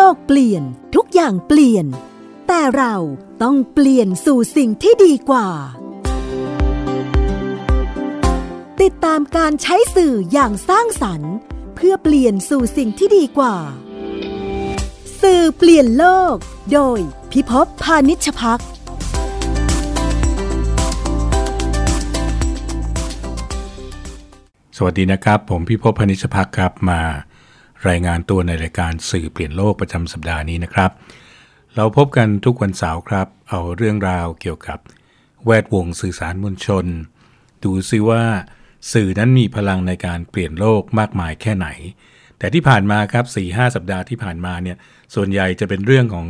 โลกเปลี่ยนทุกอย่างเปลี่ยน แต่เราต้องเปลี่ยนสู่สิ่งที่ดีกว่า ติดตามการใช้สื่ออย่างสร้างสรรค์ เพื่อเปลี่ยนสู่สิ่งที่ดีกว่า สื่อเปลี่ยนโลก โดยพิภพพานิชพักสวัสดีนะครับ ผมพี่พบพนิชพักครับมา รายงานตัวในรายการสื่อเปลี่ยนโลกประจำสัปดาห์นี้นะครับ เราพบกันทุกวันเสาร์ครับ เอาเรื่องราวเกี่ยวกับแวดวงสื่อสารมวลชน ดูซิว่า สื่อนั้นมีพลังในการเปลี่ยนโลกมากมายแค่ไหน แต่ที่ผ่านมาครับ4หสัปดาห์ที่ผ่านมาเนี่ยส่วนใหญ่จะเป็นเรื่องของ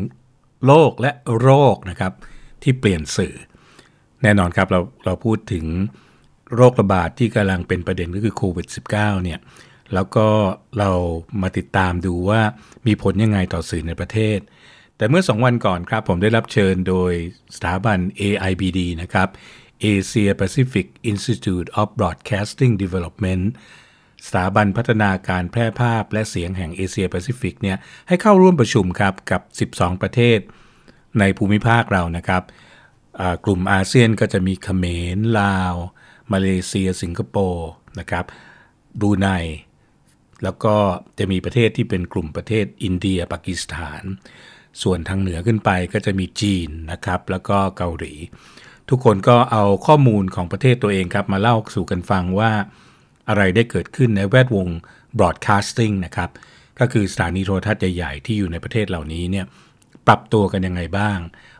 โลกและโรคนะครับ ที่เปลี่ยนสื่อ แน่นอนครับเราเราพูดถึงโรคระบาดที่กำลังเป็นประเด็นก็คือโควิด -19 เนี่ย แล้วก็เรามาติดตามดูว่ามีผลยังไงต่อสื่อในประเทศ แต่เมื่อ 2 วันก่อนครับ ผมได้รับเชิญโดยสถาบัน AIBD นะครับ Asia Pacific Institute of Broadcasting Development สถาบันพัฒนาการแพร่ภาพและเสียงแห่งเอเชียแปซิฟิกเนี่ยให้เข้าร่วมประชุมครับกับ 12 ประเทศ ในภูมิภาคเรานะครับ กลุ่มอาเซียนก็จะมีเขมรลาว มาเลเซีย สิงคโปร์นะครับบรูไน แล้วก็จะมีประเทศที่เป็นกลุ่มประเทศอินเดียปากีสถาน ส่วนทางเหนือขึ้นไปก็จะมีจีนนะครับ แล้วก็เกาหลี ทุกคนก็เอาข้อมูลของประเทศตัวเองครับ มาเล่าสู่กันฟังว่าอะไรได้เกิดขึ้นในแวดวง broadcasting นะครับ ก็คือสถานีโทรทัศน์ใหญ่ๆ ที่อยู่ในประเทศเหล่านี้เนี่ยปรับตัวกันยังไงบ้าง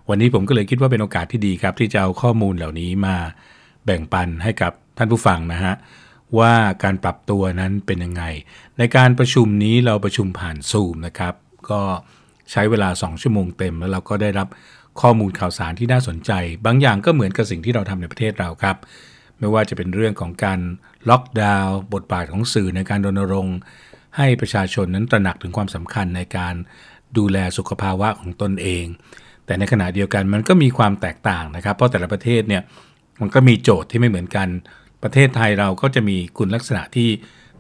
วันนี้ผมก็เลยคิดว่าเป็นโอกาสที่ดีครับ ที่จะเอาข้อมูลเหล่านี้มาแบ่งปันให้กับท่านผู้ฟังนะฮะ ว่าการปรับตัวนั้นเป็นยังไง ในการประชุมนี้เราประชุมผ่านซูมนะครับ ก็ใช้เวลา 2 ชั่วโมงเต็ม แล้วเราก็ได้รับข้อมูลข่าวสารที่น่าสนใจ บางอย่างก็เหมือนกับสิ่งที่เราทำในประเทศเราครับ ไม่ว่าจะเป็นเรื่องของการล็อกดาวน์บทบาทของสื่อในการรณรงค์ ให้ประชาชนนั้นตระหนักถึงความสำคัญในการดูแลสุขภาวะของตนเอง แต่ในขณะเดียวกันมันก็มีความแตกต่างนะครับ เพราะแต่ละประเทศเนี่ยมันก็มีโจทย์ที่ไม่เหมือนกัน ประเทศไทยเราก็จะมีคุณลักษณะที่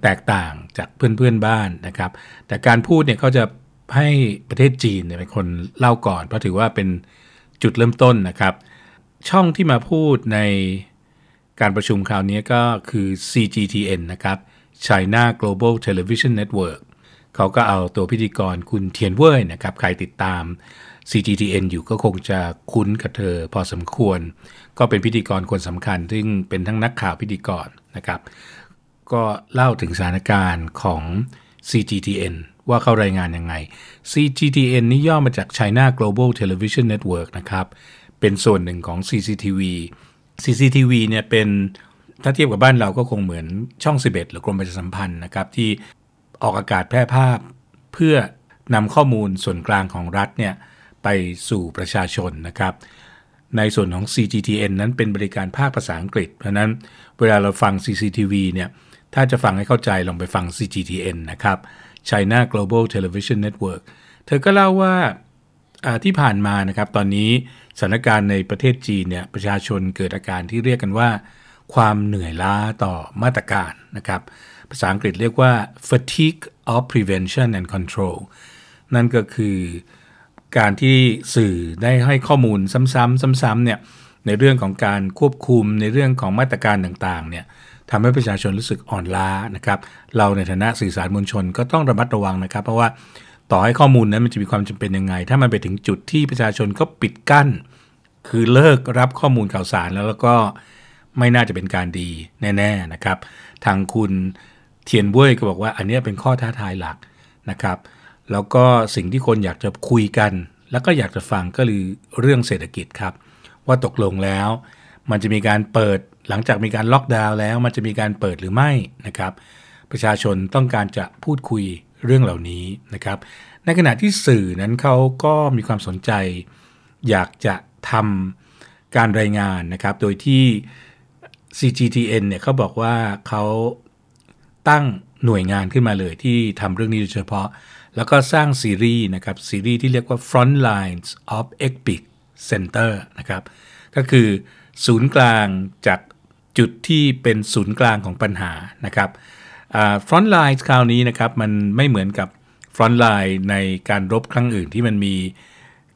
แตกต่างจากเพื่อนๆบ้านนะครับ แต่การพูดเนี่ยเขาจะให้ประเทศจีนเนี่ยเป็นคนเล่าก่อน เพราะถือว่าเป็นจุดเริ่มต้นนะครับ ช่องที่มาพูดในการประชุมคราวนี้ก็คือ CGTN นะครับ China Global Television Network เขาก็เอาตัวพิธีกรคุณเทียนเว่ยนะครับ ใครติดตาม CGTN อยู่ก็คงจะคุ้นกับเธอพอสมควร ก็เป็นพิธีกรคนสำคัญ ซึ่งเป็นทั้งนักข่าวพิธีกรนะครับ ก็เล่าถึงสถานการณ์ของ CGTN ว่าเขารายงานยังไง CGTN นี่ย่อมาจาก China Global Television Network นะครับ เป็นส่วนหนึ่งของ CCTV CCTV เนี่ยเป็นถ้าเทียบกับบ้านเราก็คงเหมือนช่อง 11 หรือกรมประชาสัมพันธ์นะครับ ที่ออกอากาศแพร่ภาพ เพื่อนำข้อมูลส่วนกลางของรัฐเนี่ยไปสู่ประชาชนนะครับ ในส่วนของ CGTN นั้นเป็นบริการภาคภาษาอังกฤษ เพราะนั้นเวลาเราฟัง CCTV เนี่ยถ้าจะฟังให้เข้าใจลองไปฟัง CGTN นะครับ China Global Television Network เธอก็เล่าว่าที่ผ่านมานะครับตอนนี้สถานการณ์ในประเทศจีนเนี่ยประชาชนเกิดอาการที่เรียกกันว่า ความเหนื่อยล้าต่อมาตรการนะครับภาษาอังกฤษเรียกว่า fatigue of prevention and control นั่นก็คือ การที่สื่อได้ให้ข้อมูลซ้ำๆซ้ำๆเนี่ยในเรื่องของการควบคุมในเรื่องของมาตรการต่างๆเนี่ยทำให้ประชาชนรู้สึกอ่อนล้านะครับเราในฐานะสื่อสารมวลชนก็ต้องระมัดระวังนะครับ เพราะว่าต่อให้ข้อมูลนั้นมันจะมีความจำเป็นยังไง ถ้ามันไปถึงจุดที่ประชาชนก็ปิดกั้น คือเลิกรับข้อมูลข่าวสารแล้วแล้วก็ไม่น่าจะเป็นการดีแน่ๆนะครับ ทางคุณเทียนเว่ยก็บอกว่าอันนี้เป็นข้อท้าทายหลักนะครับ แล้วก็สิ่งที่คนอยากจะคุยกัน แล้วก็อยากจะฟังก็คือเรื่องเศรษฐกิจครับ ว่าตกลงแล้ว มันจะมีการเปิดหลังจากมีการล็อกดาวน์แล้ว มันจะมีการเปิดหรือไม่นะครับ ประชาชนต้องการจะพูดคุยเรื่องเหล่านี้นะครับ ในขณะที่สื่อนั้นเขาก็มีความสนใจ อยากจะทำการรายงานนะครับ โดยที่ CGTN เนี่ยเขาบอกว่าเขาตั้งหน่วยงานขึ้นมาเลยที่ทำเรื่องนี้โดยเฉพาะ แล้วก็สร้างซีรีส์นะครับซีรีส์ที่เรียกว่า Front Lines of Epic Center นะครับก็คือศูนย์กลางจากจุดที่เป็นศูนย์กลางของปัญหานะครับ Front Lines คราวนี้นะครับมันไม่เหมือนกับฟรอนต์ไลน์ในการรบครั้งอื่นที่มันมี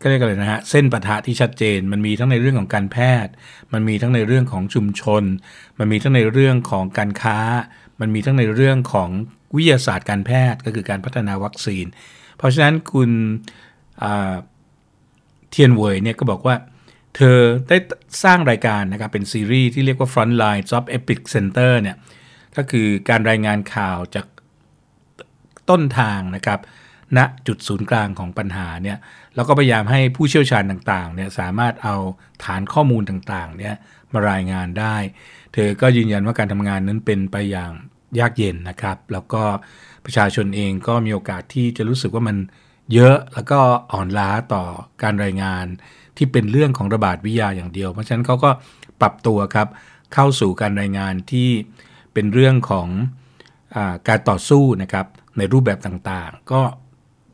ก็เรียกอะไรนะฮะเส้นปะทะที่ชัดเจน มันมีทั้งในเรื่องของการแพทย์ มันมีทั้งในเรื่องของชุมชน มันมีทั้งในเรื่องของการค้า มันมีทั้งในเรื่องของ วิทยาศาสตร์การแพทย์ก็คือการพัฒนาวัคซีน เพราะฉะนั้นคุณเทียนเวยเนี่ยก็บอกว่า เธอได้สร้างรายการนะครับเป็นซีรีส์ที่เรียกว่า Frontline of Epic Center เนี่ยก็คือการรายงานข่าวจากต้นทางนะครับณจุดศูนย์กลางของปัญหาเนี่ยแล้วก็พยายามให้ผู้เชี่ยวชาญต่างๆเนี่ยสามารถเอาฐานข้อมูลต่างๆเนี่ยมารายงานได้ เธอก็ยืนยันว่าการทำงานนั้นเป็นไปอย่าง ยากเย็นนะครับ แล้วก็ประชาชนเองก็มีโอกาสที่จะรู้สึกว่ามันเยอะแล้วก็อ่อนล้าต่อการรายงานที่เป็นเรื่องของระบาดวิทยาอย่างเดียว เพราะฉะนั้นเขาก็ปรับตัวครับเข้าสู่การรายงานที่เป็นเรื่องของอการต่อสู้นะครับในรูปแบบต่างๆ ก็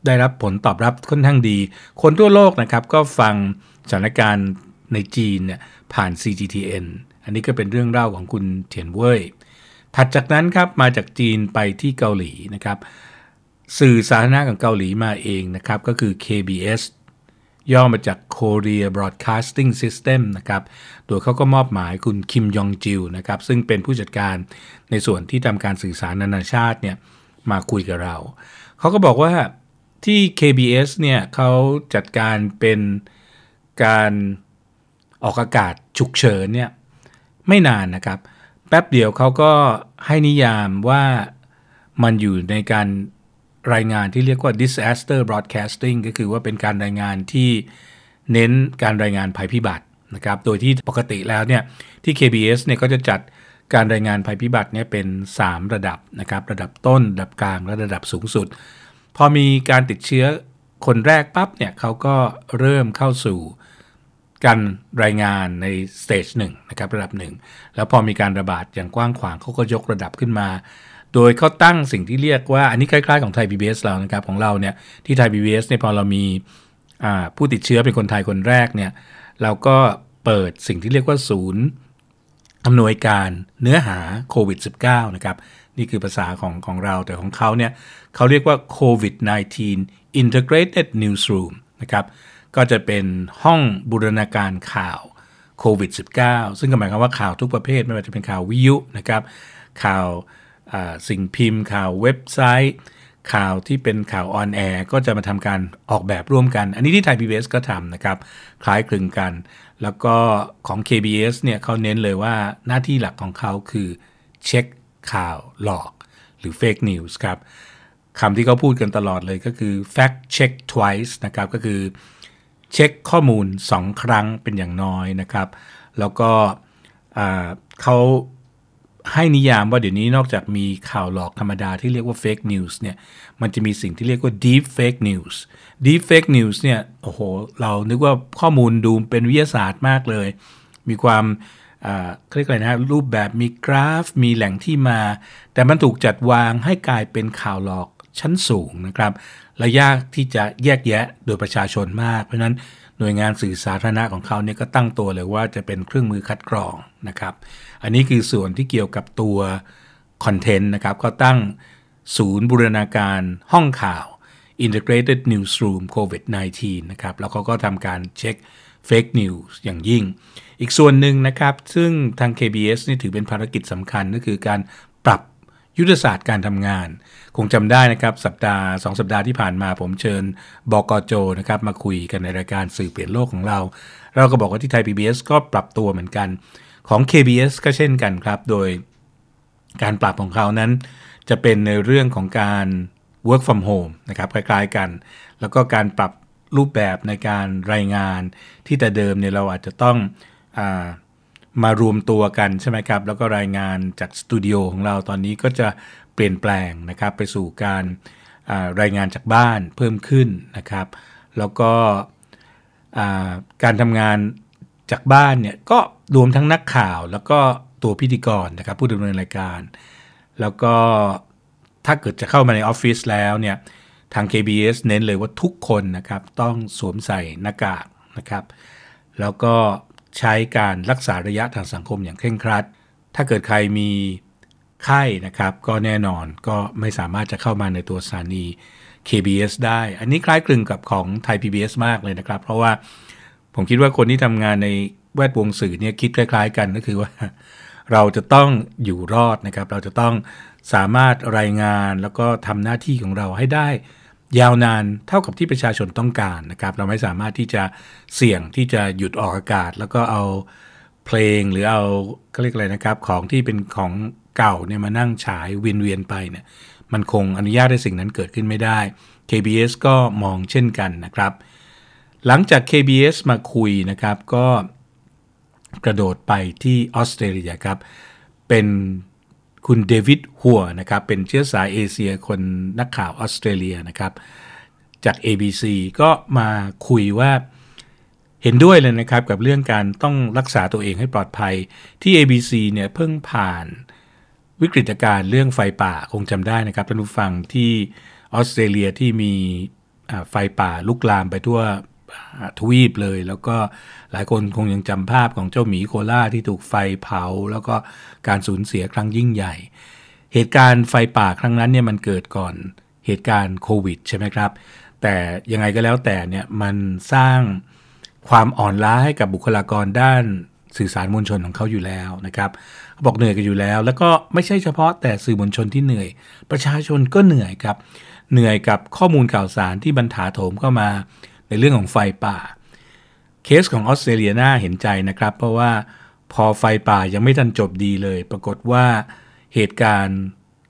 ได้รับผลตอบรับค่อนข้างดี คนทั่วโลกนะครับก็ฟังสถานการณ์ในจีนเนี่ยผ่าน CGTN อันนี้ก็เป็นเรื่องเล่าของคุณเทียนเว่ย ถัดจากนั้นครับมาจากจีนไปที่เกาหลีนะครับ สื่อสาธารณะของเกาหลีมาเองนะครับก็คือ KBS ย่อมาจาก Korea Broadcasting System นะครับ โดยเขาก็มอบหมายคุณคิมยองจิวนะครับ ซึ่งเป็นผู้จัดการในส่วนที่ทำการสื่อสารนานาชาติเนี่ยมาคุยกับเรา เขาก็บอกว่าที่ KBS เนี่ยเขาจัดการเป็นการออกอากาศฉุกเฉินเนี่ยไม่นานนะครับ แป๊บเดียวเขาก็ให้นิยามว่ามันอยู่ในการรายงานที่เรียกว่า disaster broadcasting ก็คือว่าเป็นการรายงานที่เน้นการรายงานภัยพิบัตินะครับ โดยที่ปกติแล้วเนี่ยที่ KBS เนี่ยก็จะจัดการรายงานภัยพิบัติเนี่ยเป็น 3 ระดับนะครับ ระดับต้น ระดับกลาง และระดับสูงสุด พอมีการติดเชื้อคนแรกปั๊บเนี่ยเขาก็เริ่มเข้าสู่ การรายงานในสเตจหนึ่งนะครับระดับหนึ่งแล้วพอมีการระบาดอย่างกว้างขวางเขาก็ยกระดับขึ้นมา โดยเขาตั้งสิ่งที่เรียกว่าอันนี้คล้ายๆของไทย PBS เรานะครับของเราเนี่ยที่ไทย PBS เนี่ยพอเรามีผู้ติดเชื้อเป็นคนไทยคนแรกเนี่ยเราก็เปิดสิ่งที่เรียกว่าศูนย์อำนวยการเนื้อหาโควิด -19 นะครับนี่คือภาษาของของเราแต่ของเขาเนี่ยเขาเรียกว่า COVID-19 Integrated Newsroom นะครับ ก็จะเป็นห้องบูรณาการข่าวโควิด -19 ซึ่งหมายความว่าข่าวทุกประเภทไม่ว่าจะเป็นข่าววิทยุนะครับข่าวสิ่งพิมพ์ ข่าวเว็บไซต์ ข่าวที่เป็นข่าวออนแอร์ก็จะมาทำการออกแบบร่วมกัน อันนี้ที่ไทย PBS ก็ทำนะครับ คล้ายคลึงกัน แล้วก็ของ KBS เนี่ยเขาเน้นเลยว่าหน้าที่หลักของเขาคือเช็คข่าวหลอกหรือ fake news ครับคำที่เขาพูดกันตลอดเลยก็คือ fact check twice นะครับก็คือ เช็คข้อมูล 2 ครั้งเป็นอย่างน้อยนะครับ แล้วก็เขาให้นิยามว่าเดี๋ยวนี้นอกจากมีข่าวหลอกธรรมดาที่เรียกว่า fake news เนี่ยมันจะมีสิ่งที่เรียกว่า deep fake news deep fake news เนี่ยโอ้โห เรานึกว่าข้อมูลดูเป็นวิทยาศาสตร์มากเลย มีความเรียกอะไรนะรูปแบบมีกราฟ มีแหล่งที่มา แต่มันถูกจัดวางให้กลายเป็นข่าวหลอกชั้นสูงนะครับ และยากที่จะแยกแยะโดยประชาชนมาก เพราะนั้นหน่วยงานสื่อสาธารณะของเขาเนี่ยก็ตั้งตัวเลยว่าจะเป็นเครื่องมือคัดกรองนะครับ อันนี้คือส่วนที่เกี่ยวกับตัวคอนเทนต์นะครับก็ตั้งศูนย์บูรณาการห้องข่าว Integrated Newsroom COVID-19 นะครับแล้วเขาก็ทำการเช็ค Fake News อย่างยิ่ง อีกส่วนหนึ่งนะครับ ซึ่งทาง KBS นี่ถือเป็นภารกิจสำคัญก็คือการ ยุทธศาสตร์การทำงาน คงจำได้นะครับสัปดาห์2สัปดาห์ที่ผ่านมาผมเชิญบอกโจนะครับมาคุยกันในรายการสื่อเปลี่ยนโลกของเรา เราก็บอกว่าที่ไทย PBS ก็ปรับตัวเหมือนกัน ของ KBS ก็เช่นกันครับ โดยการปรับของเขานั้น จะเป็นในเรื่องของการ work from home นะครับคล้ายๆกัน แล้วก็การปรับรูปแบบในการรายงานที่แต่เดิมเนี่ยเราอาจจะต้อง มารวมตัวกันใช่ไหมครับ แล้วก็รายงานจากสตูดิโอของเราตอนนี้ก็จะเปลี่ยนแปลงนะครับไปสู่การรายงานจากบ้านเพิ่มขึ้นนะครับ แล้วก็การทำงานจากบ้านเนี่ยก็รวมทั้งนักข่าวแล้วก็ตัวพิธีกรนะครับผู้ดำเนินรายการ แล้วก็ถ้าเกิดจะเข้ามาในออฟฟิศแล้วเนี่ยทาง KBS เน้นเลยว่าทุกคนนะครับต้องสวมใส่หน้ากากนะครับ แล้วก็ ใช้การรักษาระยะทางสังคมอย่างเคร่งครัด ถ้าเกิดใครมีไข้นะครับ ก็แน่นอนก็ไม่สามารถจะเข้ามาในตัวสถานี KBS ได้ อันนี้คล้ายคลึงกับของไทย PBS มากเลยนะครับ เพราะว่าผมคิดว่าคนที่ทำงานในแวดวงสื่อเนี่ยคิดคล้าย ๆ กันก็คือว่าเราจะต้องอยู่รอดนะครับ เราจะต้องสามารถรายงานแล้วก็ทำหน้าที่ของเราให้ได้ ยาวนานเท่ากับที่ประชาชนต้องการนะครับ เราไม่สามารถที่จะเสี่ยงที่จะหยุดออกอากาศ แล้วก็เอาเพลงหรือเอาก็เรียกอะไรนะครับ ของที่เป็นของเก่าเนี่ยมานั่งฉายเวียนเวียนไปเนี่ยมันคงอนุญาตให้สิ่งนั้นเกิดขึ้นไม่ได้ KBS ก็มองเช่นกันนะครับ หลังจาก KBS มาคุยนะครับก็กระโดดไปที่ออสเตรเลียครับ เป็น คุณเดวิดหัวนะครับเป็นเชื้อสายเอเชียคนนักข่าวออสเตรเลียนะครับจาก ABC ก็มาคุยว่าเห็นด้วยเลยนะครับกับเรื่องการต้องรักษาตัวเองให้ปลอดภัยที่ ABC เนี่ยเพิ่งผ่านวิกฤตการณ์เรื่องไฟป่าคงจำได้นะครับท่านผู้ฟังที่ออสเตรเลียที่มีไฟป่าลุกลามไปทั่ว ทวีปเลย แล้วก็หลายคนคงยังจำภาพของเจ้าหมีโคล่าที่ถูกไฟเผา แล้วก็การสูญเสียครั้งยิ่งใหญ่ เหตุการณ์ไฟป่าครั้งนั้นเนี่ยมันเกิดก่อนเหตุการณ์โควิดใช่ไหมครับ แต่ยังไงก็แล้วแต่เนี่ยมันสร้างความอ่อนล้าให้กับบุคลากรด้านสื่อสารมวลชนของเขาอยู่แล้วนะครับเขาบอกเหนื่อยกันอยู่แล้ว แล้วก็ไม่ใช่เฉพาะแต่สื่อมวลชนที่เหนื่อย ประชาชนก็เหนื่อยครับ เหนื่อยกับข้อมูลข่าวสารที่บรรถาโถมเข้ามา ในเรื่องของไฟป่า เคสของออสเตรเลียน่าเห็นใจนะครับ เพราะว่าพอไฟป่ายังไม่ทันจบดีเลย ปรากฏว่าเหตุการณ์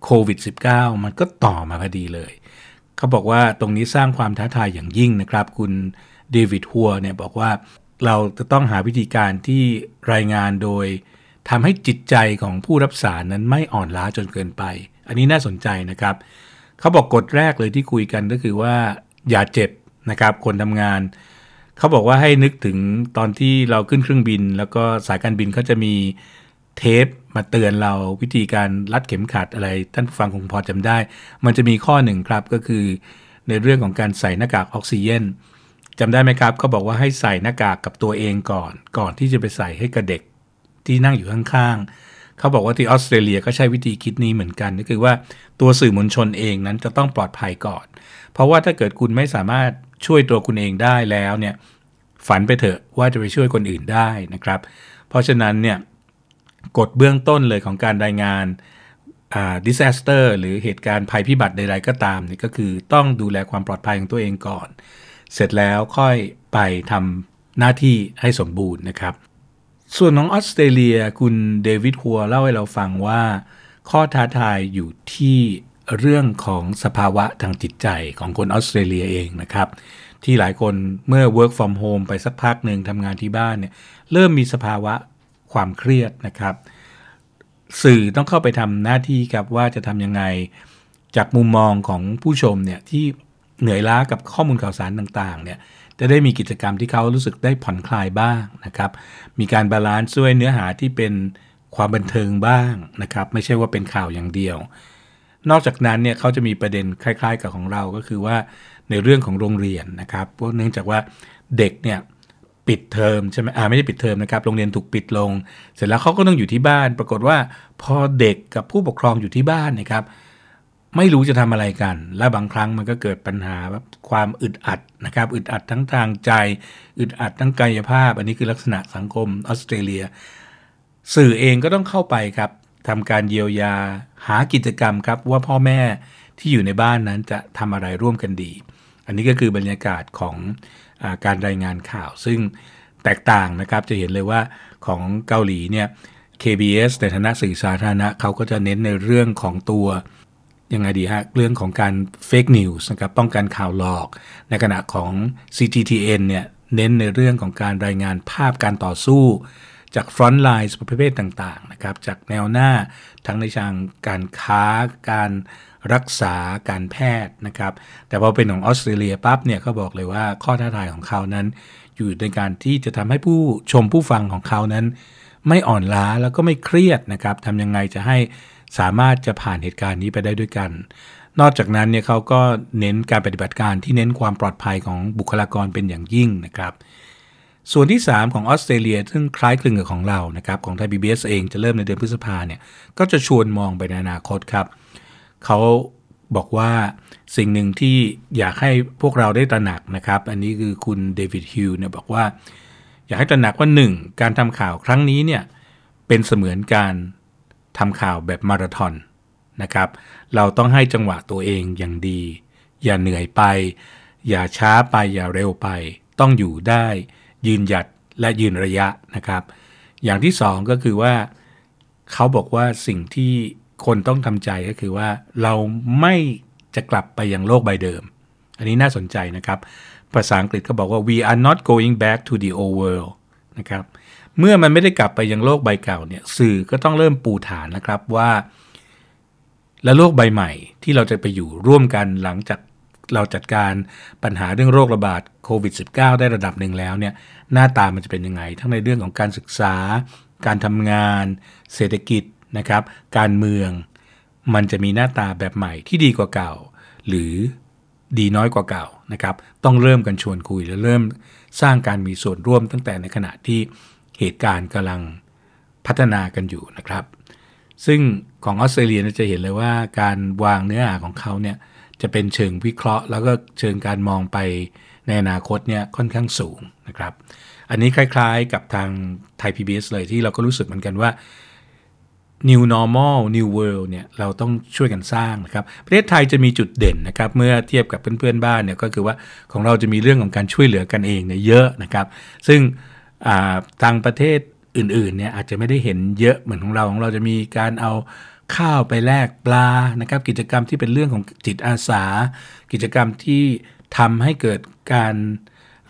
โควิด -19 มันก็ต่อมาพอดีเลย เขาบอกว่าตรงนี้สร้างความท้าทายอย่างยิ่งนะครับ คุณเดวิดฮัวเนี่ยบอกว่าเราจะต้องหาวิธีการที่รายงานโดยทำให้จิตใจของผู้รับสารนั้นไม่อ่อนล้าจนเกินไป อันนี้น่าสนใจนะครับ เขาบอกกฎแรกเลยที่คุยกันก็คือว่า อย่าเจ็บ นะครับ คนทำงาน เขาบอกว่าให้นึกถึงตอนที่เราขึ้นเครื่องบิน แล้วก็สายการบินเขาจะมีเทปมาเตือนเราวิธีการรัดเข็มขัดอะไร ท่านผู้ฟังคงพอจำได้ มันจะมีข้อหนึ่งครับก็คือในเรื่องของการใส่หน้ากากออกซิเจนจำได้ไหมครับเขาบอกว่าให้ใส่หน้ากากกับตัวเองก่อน ก่อนที่จะไปใส่ให้กับเด็กที่นั่งอยู่ข้างๆเขาบอกว่าที่ออสเตรเลียก็ใช้วิธีคิดนี้เหมือนกัน ก็คือว่าตัวสื่อมวลชนเองนั้นจะต้องปลอดภัยก่อน เพราะว่าถ้าเกิดคุณไม่สามารถ ช่วยตัวคุณเองได้แล้วเนี่ยฝันไปเถอะว่าจะไปช่วยคนอื่นได้นะครับ เพราะฉะนั้นเนี่ยกฎเบื้องต้นเลยของการรายงานอ่า disaster หรือเหตุการณ์ภัยพิบัติใดๆก็ตามนี่ก็คือต้องดูแลความปลอดภัยของตัวเองก่อน เสร็จแล้วค่อยไปทำหน้าที่ให้สมบูรณ์นะครับ ส่วนของออสเตรเลียคุณเดวิดฮัวเล่าให้เราฟังว่า ข้อท้าทายอยู่ที่ เรื่องของสภาวะทางจิตใจของคนออสเตรเลียเองนะครับ ที่หลายคนเมื่อ work from home ไปสักพักหนึ่งทำงานที่บ้านเนี่ยเริ่มมีสภาวะความเครียดนะครับ สื่อต้องเข้าไปทำหน้าที่ครับว่าจะทำยังไงจากมุมมองของผู้ชมเนี่ยที่เหนื่อยล้ากับข้อมูลข่าวสารต่างๆเนี่ยจะได้มีกิจกรรมที่เขารู้สึกได้ผ่อนคลายบ้างนะครับ มีการ balance ด้วยเนื้อหาที่เป็นความบันเทิงบ้างนะครับ ไม่ใช่ว่าเป็นข่าวอย่างเดียว นอกจากนั้นเนี่ยเขาจะมีประเด็นคล้าย ๆ กับของเราก็คือว่าในเรื่องของโรงเรียนนะครับเพราะเนื่องจากว่าเด็กเนี่ยปิดเทอมใช่ไหมอ่าไม่ได้ปิดเทอมนะครับโรงเรียนถูกปิดลง เสร็จแล้วเขาก็ต้องอยู่ที่บ้าน ปรากฏว่าพอเด็กกับผู้ปกครองอยู่ที่บ้านนะครับ ไม่รู้จะทำอะไรกัน และบางครั้งมันก็เกิดปัญหาแบบความอึดอัดนะครับ อึดอัดทั้งทางใจ อึดอัดทั้งกายภาพ อันนี้คือลักษณะสังคมออสเตรเลีย สื่อเองก็ต้องเข้าไปครับ ทำการเยียวยาหากิจกรรมครับว่าพ่อแม่ที่อยู่ในบ้านนั้นจะทำอะไรร่วมกันดี อันนี้ก็คือบรรยากาศของอการรายงานข่าว ซึ่งแตกต่างนะครับจะเห็นเลยว่าของเกาหลีเนี่ย KBS ในฐานะสื่อสาธารณะเขาก็จะเน้นในเรื่องของตัวยังไงดีฮะเรื่องของการ fake news นะครับป้องกันข่าวหลอก ในขณะของ CGTN เนี่ยเน้นในเรื่องของการรายงานภาพการต่อสู้ จาก frontline ประเภทต่างๆนะครับจากแนวหน้าทั้งในทางการค้า การรักษาการแพทย์นะครับ แต่พอเป็นของออสเตรเลียปั๊บเนี่ยเขาบอกเลยว่าข้อท้าทายของเขานั้น อยู่ในการที่จะทำให้ผู้ชมผู้ฟังของเขานั้น ไม่อ่อนล้าแล้วก็ไม่เครียดนะครับทำยังไงจะให้สามารถจะผ่านเหตุการณ์นี้ไปได้ด้วยกัน นอกจากนั้นเนี่ยเขาก็เน้นการปฏิบัติการที่เน้นความปลอดภัยของบุคลากรเป็นอย่างยิ่งนะครับ ส่วนที่ 3 ของออสเตรเลีย ซึ่งคล้ายคลึงกับของเรานะครับของไทย PBS เองจะเริ่มในเดือนพฤษภาเนี่ยก็จะชวนมองไปในอนาคตครับเขาบอกว่าสิ่งหนึ่งที่อยากให้พวกเราได้ตระหนักนะครับ อันนี้คือคุณเดวิดฮิวเนี่ยบอกว่า อยากให้ตระหนักว่า 1. การทำข่าวครั้งนี้เนี่ยเป็นเสมือนการทำข่าวแบบมาราธอนนะครับเราต้องให้จังหวะตัวเองอย่างดี อย่าเหนื่อยไป อย่าช้าไปอย่าเร็วไป ต้องอยู่ได้ ยืนหยัดและยืนระยะนะครับ อย่างที่สองก็คือว่าเขาบอกว่าสิ่งที่คนต้องทำใจก็คือว่าเราไม่จะกลับไปยังโลกใบเดิม อันนี้น่าสนใจนะครับ ภาษาอังกฤษก็บอกว่า we are not going back to the old world นะครับ เมื่อมันไม่ได้กลับไปยังโลกใบเก่าเนี่ยสื่อก็ต้องเริ่มปูฐานนะครับว่า และโลกใบใหม่ที่เราจะไปอยู่ร่วมกันหลังจาก เราจัดการปัญหาเรื่องโรคระบาดโควิด -19 ได้ระดับหนึ่งแล้วเนี่ยหน้าตามันจะเป็นยังไง ทั้งในเรื่องของการศึกษา การทำงาน เศรษฐกิจนะครับ การเมือง มันจะมีหน้าตาแบบใหม่ที่ดีกว่าเก่า หรือดีน้อยกว่าเก่านะครับ ต้องเริ่มกันชวนคุยและเริ่มสร้างการมีส่วนร่วมตั้งแต่ในขณะที่เหตุการณ์กำลังพัฒนากันอยู่นะครับ ซึ่งของออสเตรเลียจะเห็นเลยว่าการวางเนื้อหาของเขาเนี่ย จะเป็นเชิงวิเคราะห์ แล้วก็เชิงการมองไปในอนาคตเนี่ยค่อนข้างสูงนะครับ อันนี้คล้ายๆกับทางไทย PBS เลยที่เราก็รู้สึกเหมือนกันว่า New Normal New World เนี่ยเราต้องช่วยกันสร้างนะครับ ประเทศไทยจะมีจุดเด่นนะครับเมื่อเทียบกับเพื่อนๆบ้านเนี่ยก็คือว่าของเราจะมีเรื่องของการช่วยเหลือกันเองเนี่ยเยอะนะครับ ซึ่งทางประเทศอื่นๆเนี่ยอาจจะไม่ได้เห็นเยอะเหมือนของเราของเราจะมีการเอา ข้าวไปแลกปลานะครับ กิจกรรมที่เป็นเรื่องของจิตอาสา กิจกรรมที่ทำให้เกิดการ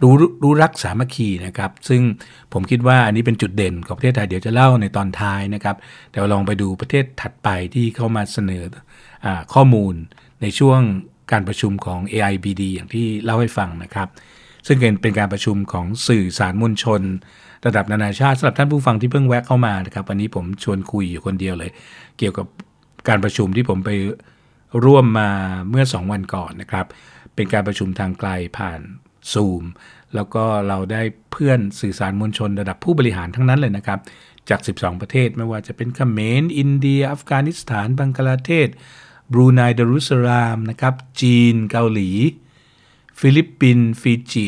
รู้รู้รักสามัคคีนะครับ ซึ่งผมคิดว่าอันนี้เป็นจุดเด่นของประเทศไทยเดี๋ยวจะเล่าในตอนท้ายนะครับ แต่ลองไปดูประเทศถัดไปที่เข้ามาเสนออข้อมูลในช่วงการประชุมของ AIBD อย่างที่เล่าให้ฟังนะครับ ซึ่งเป็นการประชุมของสื่อสารมวลชน ระดับนานาชาติสำหรับท่านผู้ฟังที่เพิ่งแวะเข้ามานะครับวันนี้ผมชวนคุยอยู่คนเดียวเลย เกี่ยวกับการประชุมที่ผมไปร่วมมาเมื่อ 2 วันก่อนนะครับ เป็นการประชุมทางไกลผ่านซูมแล้วก็เราได้เพื่อนสื่อสารมวลชนระดับผู้บริหารทั้งนั้นเลยนะครับ จาก 12 ประเทศไม่ว่าจะเป็นเขมรอินเดีย อัฟกานิสถาน บังกลาเทศ บรูไนดารุสซาลามนะครับ จีน เกาหลี ฟิลิปปินส์ฟิจิ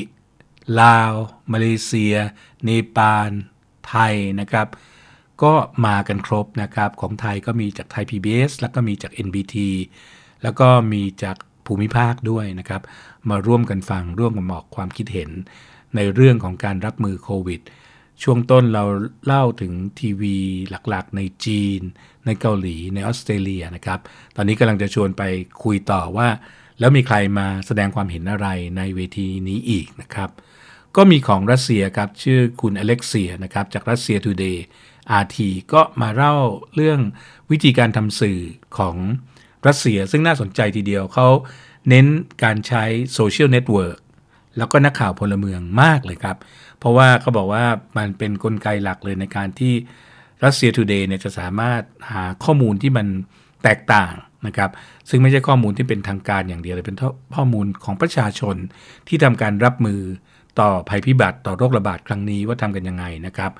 ลาว มาเลเซีย เนปาล ไทยนะครับ ก็มากันครบนะครับ ของไทยก็มีจากไทย PBS แล้วก็มีจาก NBT แล้วก็มีจากภูมิภาคด้วยนะครับ มาร่วมกันฟังร่วมกันบอกความคิดเห็น ในเรื่องของการรับมือโควิด ช่วงต้นเราเล่าถึงทีวีหลักๆ ในจีน ในเกาหลีในออสเตรเลียนะครับ ตอนนี้กำลังจะชวนไปคุยต่อว่า แล้วมีใครมาแสดงความเห็นอะไรในเวทีนี้อีกนะครับ ก็มีของรัสเซียครับชื่อคุณอเล็กเซียนะครับจาก Russia Today RT ก็มาเล่าเรื่องวิธีการทำสื่อของรัสเซีย ซึ่งน่าสนใจทีเดียวเขาเน้นการใช้ social network แล้วก็นักข่าวพลเมืองมากเลยครับ เพราะว่าเขาบอกว่ามันเป็นกลไกหลักเลยในการที่ Russia Today เนี่ยจะสามารถหาข้อมูลที่มันแตกต่างนะครับ ซึ่งไม่ใช่ข้อมูลที่เป็นทางการอย่างเดียวเลยเป็นข้อมูลของประชาชนที่ทำการรับมือ ต่อภัยพิบัติต่อโรคระบาดครั้งนี้ว่าทำกันยังไงนะครับ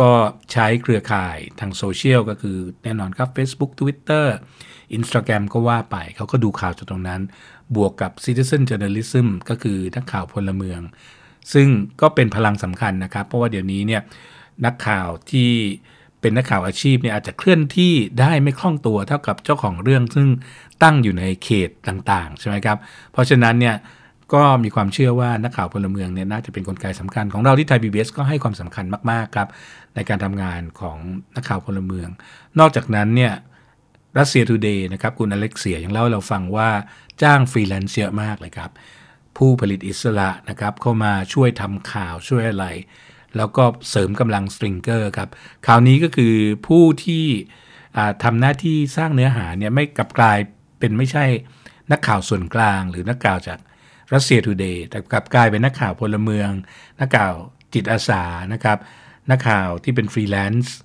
ก็ใช้เครือข่ายทางโซเชียลก็คือแน่นอนครับ Facebook Twitter Instagram ก็ว่าไป เขาก็ดูข่าวจากตรงนั้น บวกกับ Citizen Journalism ก็คือนักข่าวพลเมือง ซึ่งก็เป็นพลังสำคัญนะครับ เพราะว่าเดี๋ยวนี้เนี่ยนักข่าวที่เป็นนักข่าวอาชีพเนี่ยอาจจะเคลื่อนที่ได้ไม่คล่องตัวเท่ากับเจ้าของเรื่องซึ่งตั้งอยู่ในเขตต่างๆ ใช่ไหมครับ เพราะฉะนั้นเนี่ย ก็มีความเชื่อว่านักข่าวพลเมืองเนี่ยน่าจะเป็นกลไกสำคัญของเราที่ไทย PBS ก็ให้ความสำคัญมากๆครับในการทำงานของนักข่าวพลเมือง นอกจากนั้นเนี่ย Russia Today นะครับคุณอเล็กเซียยังเล่าให้เราฟังว่าจ้างฟรีแลนซ์เยอะมากเลยครับ ผู้ผลิตอิสระนะครับเข้ามาช่วยทำข่าวช่วยอะไร แล้วก็เสริมกำลัง stringer ครับคราวนี้ก็คือผู้ที่ทำหน้าที่สร้างเนื้อหาเนี่ยไม่กลับกลายเป็นไม่ใช่นักข่าวส่วนกลางหรือนักข่าวจาก Russia Today แต่กลับกลายเป็นนักข่าวพลเมือง นักข่าวจิตอาสานะครับ นักข่าวที่เป็นฟรีแลนซ์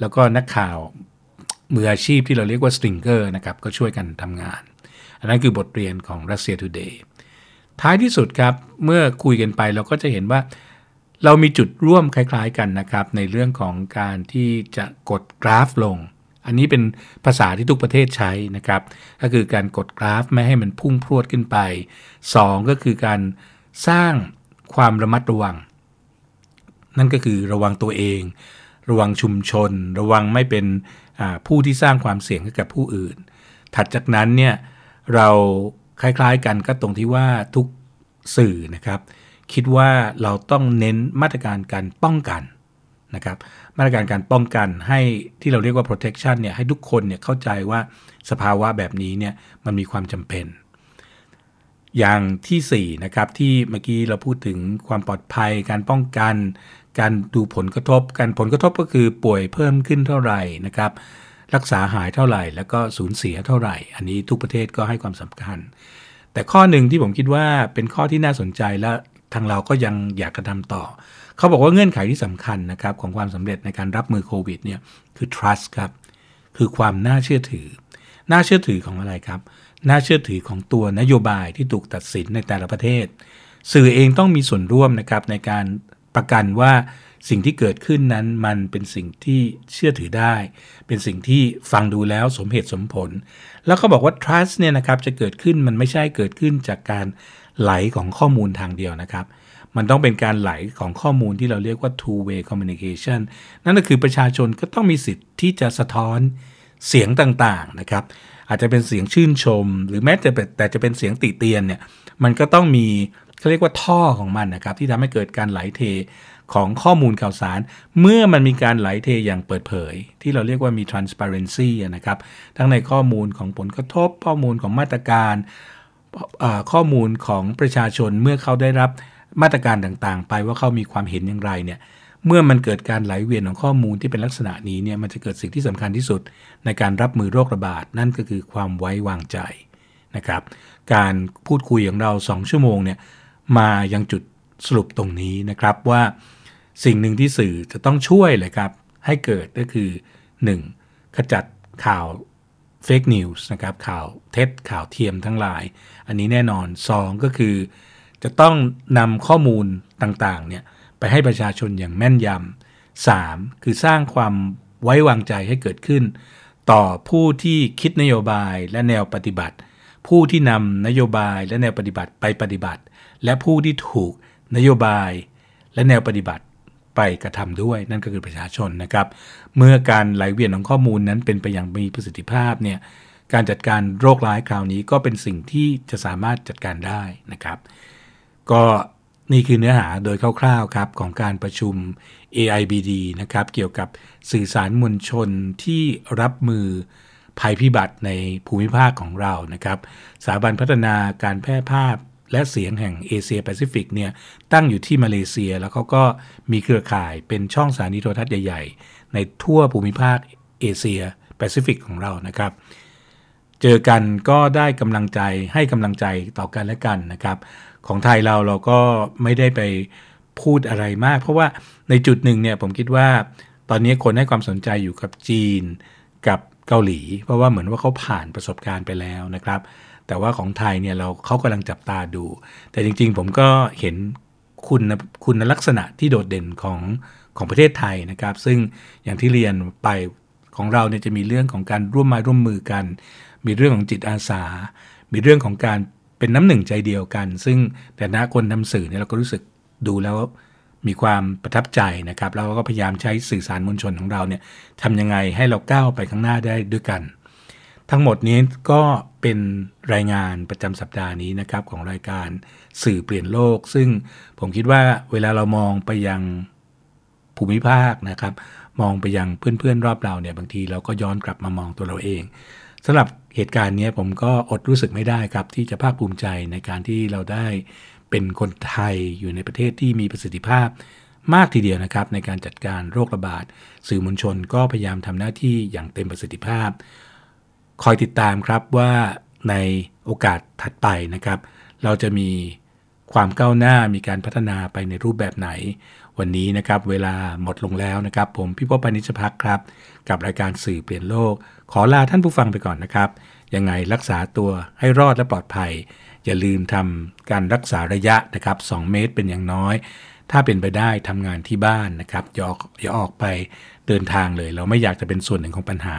แล้วก็นักข่าวมืออาชีพที่เราเรียกว่า stringer นะครับก็ช่วยกันทำงาน อันนั้นคือบทเรียนของ Russia Todayท้ายที่สุดครับเมื่อคุยกันไปเราก็จะเห็นว่าเรามีจุดร่วมคล้าย ๆ กันนะครับ ในเรื่องของการที่จะกดกราฟลง อันนี้เป็นภาษาที่ทุกประเทศใช้นะครับ ก็คือการกดกราฟไม่ให้มันพุ่งพรวดขึ้นไป 2 ก็คือการสร้างความระมัดระวัง นั่นก็คือระวังตัวเอง ระวังชุมชน ระวังไม่เป็นผู้ที่สร้างความเสี่ยงให้กับผู้อื่น ถัดจากนั้นเนี่ยเราคล้ายๆกันก็ตรงที่ว่าทุกสื่อนะครับ คิดว่าเราต้องเน้นมาตรการการป้องกัน นะครับมาตรการการป้องกันให้ที่เราเรียกว่า protection เนี่ยให้ทุกคนเนี่ยเข้าใจว่าสภาวะแบบนี้เนี่ยมันมีความจำเป็น อย่างที่4นะครับที่เมื่อกี้เราพูดถึงความปลอดภัย การป้องกัน การดูผลกระทบ การผลกระทบก็คือป่วยเพิ่มขึ้นเท่าไหร่นะครับรักษาหายเท่าไหร่ แล้วก็สูญเสียเท่าไหร่ อันนี้ทุกประเทศก็ให้ความสำคัญ แต่ข้อหนึ่งที่ผมคิดว่าเป็นข้อที่น่าสนใจและทางเราก็ยังอยากกระทำต่อ เขาบอกว่าเงื่อนไขที่สำคัญนะครับของความสำเร็จในการรับมือโควิดเนี่ยคือ trust ครับ คือความน่าเชื่อถือ น่าเชื่อถือของอะไรครับ น่าเชื่อถือของตัวนโยบายที่ถูกตัดสินในแต่ละประเทศ สื่อเองต้องมีส่วนร่วมนะครับในการประกันว่าสิ่งที่เกิดขึ้นนั้นมันเป็นสิ่งที่เชื่อถือได้ เป็นสิ่งที่ฟังดูแล้วสมเหตุสมผล แล้วเขาบอกว่า trust เนี่ยนะครับจะเกิดขึ้นมันไม่ใช่เกิดขึ้นจากการไหลของข้อมูลทางเดียวนะครับ มันต้องเป็นการไหลของข้อมูลที่เราเรียกว่า two way communication นั่นก็คือประชาชนก็ต้องมีสิทธิ์ที่จะสะท้อนเสียงต่างๆนะครับอาจจะเป็นเสียงชื่นชม หรือแม้แต่แต่จะเป็นเสียงติเตียนเนี่ยมันก็ต้องมีเขาเรียกว่าท่อของมันนะครับที่ทำให้เกิดการไหลเทของข้อมูลข่าวสาร เมื่อมันมีการไหลเทอย่างเปิดเผย ที่เราเรียกว่ามี transparency นะครับทั้งในข้อมูลของผลกระทบ ข้อมูลของมาตรการข้อมูลของประชาชนเมื่อเขาได้รับ มาตรการต่างๆ ไปว่าเขามีความเห็นอย่างไรเนี่ยเมื่อมันเกิดการไหลเวียนของข้อมูลที่เป็นลักษณะนี้เนี่ยมันจะเกิดสิ่งที่สำคัญที่สุด ในการรับมือโรคระบาด นั่นก็คือความไว้วางใจนะครับการพูดคุยของเรา 2 ชั่วโมงเนี่ยมายังจุดสรุปตรงนี้นะครับว่าสิ่งหนึ่งที่สื่อจะต้องช่วยเลยครับ ให้เกิดก็คือ 1. ขจัดข่าวเฟกนิวส์นะครับข่าวเท็จข่าวเทียมทั้งหลาย อันนี้แน่นอน 2 ก็คือ จะต้องนำข้อมูลต่างๆเนี่ยไปให้ประชาชนอย่างแม่นยำ 3. คือสร้างความไว้วางใจให้เกิดขึ้น ต่อผู้ที่คิดนโยบายและแนวปฏิบัติ ผู้ที่นำนโยบายและแนวปฏิบัติไปปฏิบัติ และผู้ที่ถูกนโยบายและแนวปฏิบัติไปกระทำด้วยนั่นก็คือประชาชนนะครับ เมื่อการไหลเวียนของข้อมูลนั้นเป็นไปอย่างมีประสิทธิภาพเนี่ยการจัดการโรคร้ายคราวนี้ก็เป็นสิ่งที่จะสามารถจัดการได้นะครับ ก็นี่คือเนื้อหาโดยคร่าวๆครับของการประชุม AIBD นะครับเกี่ยวกับสื่อสารมวลชนที่รับมือภัยพิบัติในภูมิภาคของเรานะครับสถาบันพัฒนาการแพร่ภาพและเสียงแห่งเอเชียแปซิฟิกเนี่ยตั้งอยู่ที่มาเลเซียแล้วเขาก็มีเครือข่ายเป็นช่องสถานีโทรทัศน์ใหญ่ ๆ ในทั่วภูมิภาคเอเชียแปซิฟิกของเรานะครับ เจอกันก็ได้กำลังใจให้กำลังใจต่อกันและกันนะครับ ของไทยเราเราก็ไม่ได้ไปพูดอะไรมาก เพราะว่าในจุดหนึ่งเนี่ยผมคิดว่า ตอนนี้คนให้ความสนใจอยู่กับจีนกับเกาหลี เพราะว่าเหมือนว่าเขาผ่านประสบการณ์ไปแล้วนะครับ แต่ว่าของไทยเนี่ยเราเขากำลังจับตาดู แต่จริง ๆ ผมก็เห็นคุณคุณลักษณะที่โดดเด่นของของประเทศไทยนะครับ ซึ่งอย่างที่เรียนไปของเราเนี่ยจะมีเรื่องของการร่วมมือร่วมมือกัน มีเรื่องของจิตอาสา มีเรื่องของการเป็นน้ำหนึ่งใจเดียวกัน ซึ่งแต่ณคนทำสื่อเนี่ยเราก็รู้สึกดูแล้วมีความประทับใจนะครับแล้วก็พยายามใช้สื่อสารมวลชนของเราเนี่ยทำยังไงให้เราก้าวไปข้างหน้าได้ด้วยกัน ทั้งหมดนี้ก็เป็นรายงานประจำสัปดาห์นี้นะครับของรายการสื่อเปลี่ยนโลก ซึ่งผมคิดว่าเวลาเรามองไปยังภูมิภาคนะครับ มองไปยังเพื่อนๆรอบเราเนี่ยบางทีเราก็ย้อนกลับมามองตัวเราเองสำหรับ เหตุการณ์นี้ผมก็อดรู้สึกไม่ได้ครับ ที่จะภาคภูมิใจในการที่เราได้เป็นคนไทยอยู่ในประเทศที่มีประสิทธิภาพมากทีเดียวนะครับ ในการจัดการโรคระบาด สื่อมวลชนก็พยายามทำหน้าที่อย่างเต็มประสิทธิภาพ คอยติดตามครับว่าในโอกาสถัดไปนะครับ เราจะมีความก้าวหน้ามีการพัฒนาไปในรูปแบบไหน วันนี้นะครับ เวลาหมดลงแล้วนะครับ ผมพี่พบปานิชพักครับ กับรายการสื่อเปลี่ยนโลก ขอลาท่านผู้ฟังไปก่อนนะครับ ยังไงรักษาตัวให้รอดและปลอดภัย อย่าลืมทำการรักษาระยะนะครับ 2 เมตรเป็นอย่างน้อย ถ้าเป็นไปได้ทำงานที่บ้านนะครับอย่าออกอย่าออกไปเดินทางเลย เราไม่อยากจะเป็นส่วนหนึ่งของปัญหา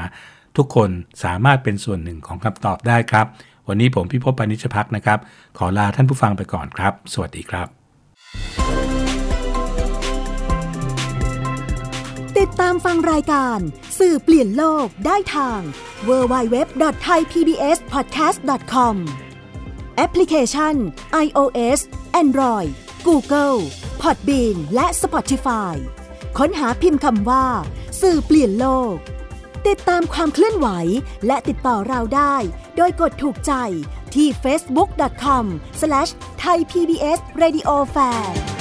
ทุกคนสามารถเป็นส่วนหนึ่งของคำตอบได้ครับ วันนี้ผมพิภพบปานิชพักนะครับ ขอลาท่านผู้ฟังไปก่อนครับ สวัสดีครับ ติดตามฟังรายการ สื่อเปลี่ยนโลกได้ทาง www.thaipbspodcast.com แอปพลิเคชัน iOS Android Google Podbean และ Spotify ค้นหาพิมพ์คำว่า สื่อเปลี่ยนโลก ติดตามความเคลื่อนไหวและติดต่อเราได้ โดยกดถูกใจที่ facebook.com/thaipbsradiofan